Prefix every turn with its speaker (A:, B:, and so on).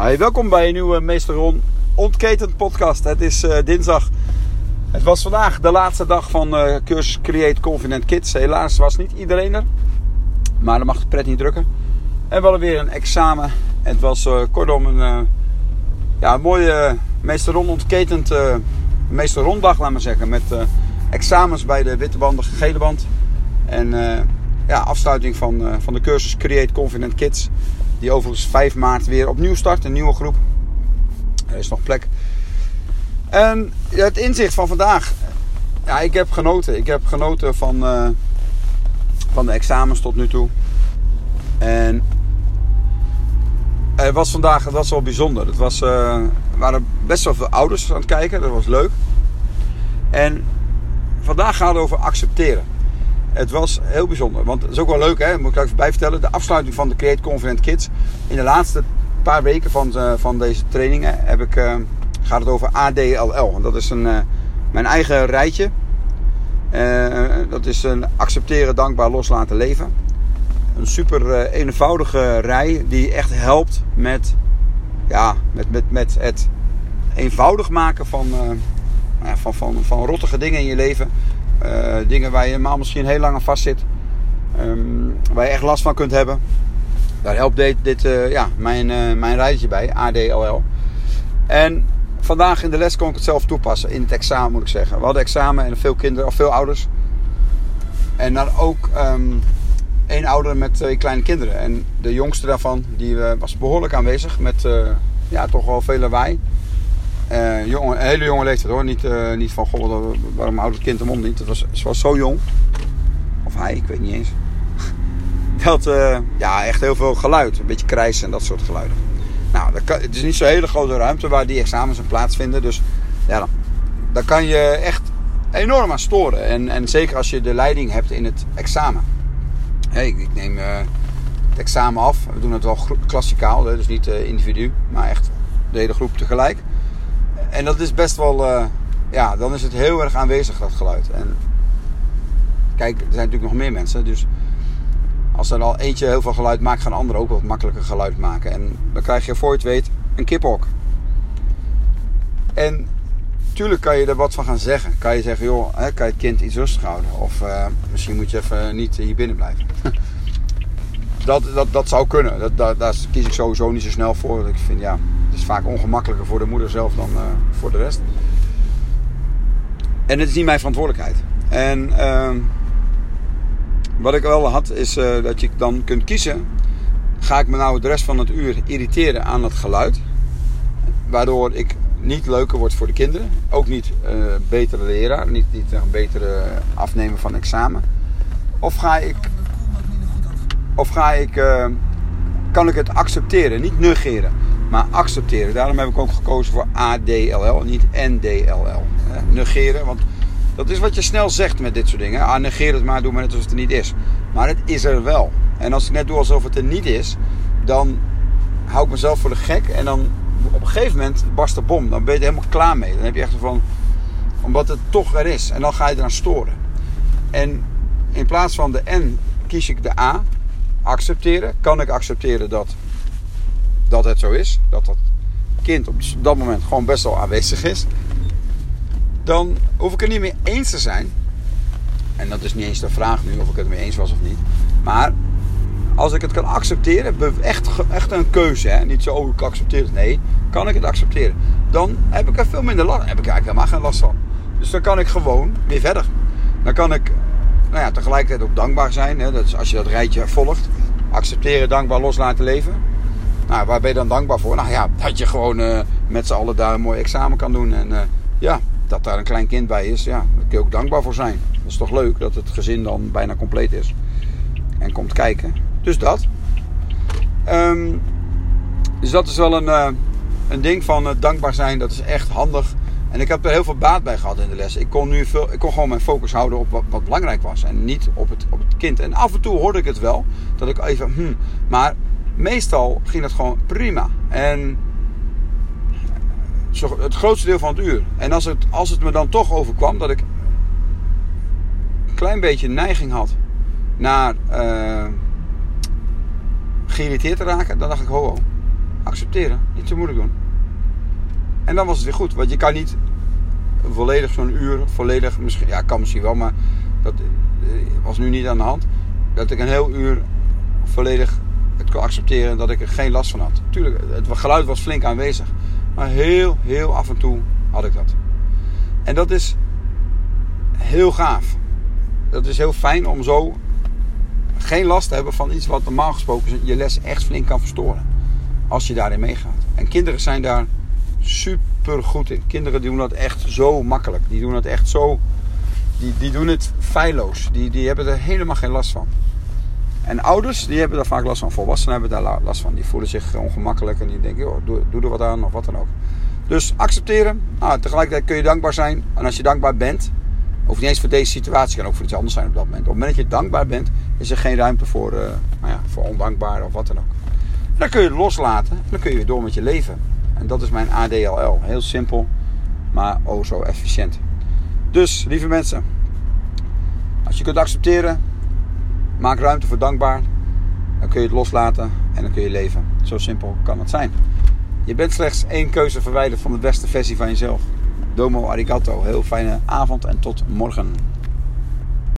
A: Hi, welkom bij een nieuwe Meester Ron Ontketend podcast. Het is uh, dinsdag. Het was vandaag de laatste dag van uh, cursus Create Confident Kids. Helaas was niet iedereen er. Maar dan mag de pret niet drukken. En we hadden weer een examen. Het was uh, kortom een, ja, mooie Meester Ron Ontketend Meester Ronddag, laat maar zeggen. Met examens bij de witte band, de gele band. En ja, afsluiting van, van de cursus Create Confident Kids. Die overigens 5 maart weer opnieuw start. Een nieuwe groep. Er is nog plek. En het inzicht van vandaag. Ja, ik heb genoten. Ik heb genoten van, uh, van de examens tot nu toe. En het was vandaag het was wel bijzonder. Het was, er waren best wel veel ouders aan het kijken. Dat was leuk. En vandaag gaat het over accepteren. Het was heel bijzonder. Want het is ook wel leuk, hè? moet ik even bij vertellen. De afsluiting van de Create Confident Kids. In de laatste paar weken van, uh, van deze trainingen heb ik, uh, gaat het over ADLL. Dat is een, uh, mijn eigen rijtje. dat is een accepteren, dankbaar, loslaten, leven. Een super eenvoudige rij die echt helpt met, ja, met, met, met het eenvoudig maken van, van, van, van rottige dingen in je leven. Uh, dingen waar je normaal misschien heel lang aan vast zit. Um, waar je echt last van kunt hebben. Daar helpt dit, dit uh, ja, mijn, uh, mijn rijtje bij, ADLL. En vandaag in de les kon ik het zelf toepassen. In het examen moet ik zeggen. We hadden examen en veel kinderen, of veel ouders. En dan ook um, één ouder met twee kleine kinderen. En de jongste daarvan die, was behoorlijk aanwezig. Met ja, toch wel veel lawaai. Uh, een hele jonge leeftijd hoor. Niet, uh, niet van, goh, waarom houdt het kind de mond niet? Het was, ze was zo jong. Of hij, ik weet niet eens. Dat, uh, ja, echt heel veel geluid. Een beetje krijsen en dat soort geluiden. Nou, dat het is niet zo'n hele grote ruimte waar die examens in plaatsvinden. Dus ja, dan, kan je echt enorm aan storen. En, en zeker als je de leiding hebt in het examen. Hey, ik, ik neem het examen af. We doen het wel klassikaal, dus niet individu, maar echt de hele groep tegelijk. En dat is best wel, uh, ja, dan is het heel erg aanwezig dat geluid. En kijk, er zijn natuurlijk nog meer mensen, dus als er al eentje heel veel geluid maakt, gaan anderen ook wat makkelijker geluid maken. En dan krijg je voor je het weet een kiphok. En tuurlijk kan je er wat van gaan zeggen. Kan je zeggen, joh, kan je het kind iets rustig houden? Of uh, misschien moet je even niet hier binnen blijven. dat, dat, dat zou kunnen. Dat, daar kies ik sowieso niet zo snel voor. Ik vind, ja, is vaak ongemakkelijker voor de moeder zelf dan uh, voor de rest. En het is niet mijn verantwoordelijkheid. En uh, wat ik wel had, is uh, dat je dan kunt kiezen. Ga ik me nou de rest van het uur irriteren aan het geluid? Waardoor ik niet leuker word voor de kinderen. Ook niet uh, betere leraar. Niet, niet een betere afnemen van examen. Of ga ik... Of ga ik... Kan ik het accepteren, niet negeren maar accepteren. Daarom heb ik ook gekozen voor ADLL, niet NDLL. negeren, want dat is wat je snel zegt met dit soort dingen. Ah, negeer het maar, doe maar net alsof het er niet is. Maar het is er wel. En als ik net doe alsof het er niet is, dan hou ik mezelf voor de gek. En dan op een gegeven moment barst de bom. Dan ben je er helemaal klaar mee. Dan heb je echt van, omdat het toch er is. En dan ga je eraan storen. En in plaats van de N kies ik de A. Accepteren. Kan ik accepteren dat dat het zo is, dat dat kind op dat moment gewoon best wel aanwezig is, dan hoef ik het niet meer eens te zijn. En dat is niet eens de vraag nu of ik het mee eens was of niet. Maar als ik het kan accepteren, echt, echt een keuze, hè? niet zo, oh ik accepteer het. Nee, kan ik het accepteren? Dan heb ik er veel minder last Heb ik eigenlijk helemaal geen last van. Dus dan kan ik gewoon weer verder. Dan kan ik nou ja, tegelijkertijd ook dankbaar zijn. Hè? Dat is als je dat rijtje volgt. Accepteren, dankbaar, loslaten leven. Nou, waar ben je dan dankbaar voor? Nou ja, dat je gewoon uh, met z'n allen daar een mooi examen kan doen. En uh, ja, dat daar een klein kind bij is, ja, daar kun je ook dankbaar voor zijn. Dat is toch leuk dat het gezin dan bijna compleet is. En komt kijken. Dus dat. Um, dus dat is wel een, uh, een ding van dankbaar zijn. Dat is echt handig. En ik heb er heel veel baat bij gehad in de les. Ik kon, nu veel, ik kon gewoon mijn focus houden op wat, wat belangrijk was. En niet op het, op het kind. En af en toe hoorde ik het wel. Dat ik even, hmm, maar meestal ging het gewoon prima. En het grootste deel van het uur. En als het, als het me dan toch overkwam dat ik een klein beetje neiging had naar uh, geïrriteerd te raken, dan dacht ik: ho, accepteren. Niet zo moeilijk doen. En dan was het weer goed. Want je kan niet volledig zo'n uur, volledig, misschien, ja, kan misschien wel, maar dat eh, was nu niet aan de hand. Dat ik een heel uur volledig kon accepteren dat ik er geen last van had. Tuurlijk, het geluid was flink aanwezig. Maar heel, heel af en toe had ik dat. En dat is heel gaaf. Dat is heel fijn om zo geen last te hebben van iets wat normaal gesproken je les echt flink kan verstoren. Als je daarin meegaat. En kinderen zijn daar super goed in. Kinderen doen dat echt zo makkelijk. Die doen het echt zo. Die, die doen het feilloos. Die, die hebben er helemaal geen last van. En ouders, die hebben daar vaak last van. Volwassenen hebben daar last van. Die voelen zich ongemakkelijk en die denken, joh, doe, doe er wat aan of wat dan ook. Dus accepteren. Nou, tegelijkertijd kun je dankbaar zijn. En als je dankbaar bent, hoeft niet eens voor deze situatie, kan ook voor iets anders zijn op dat moment. Op het moment dat je dankbaar bent, is er geen ruimte voor, uh, nou ja, voor ondankbaar of wat dan ook. dan kun je het loslaten en dan kun je weer door met je leven. En dat is mijn ADLL. Heel simpel, maar oh zo efficiënt. Dus, lieve mensen, als je kunt accepteren, maak ruimte voor dankbaar. Dan kun je het loslaten en dan kun je leven. Zo simpel kan het zijn. Je bent slechts één keuze verwijderd van de beste versie van jezelf. Domo arigato. Heel fijne avond en tot morgen.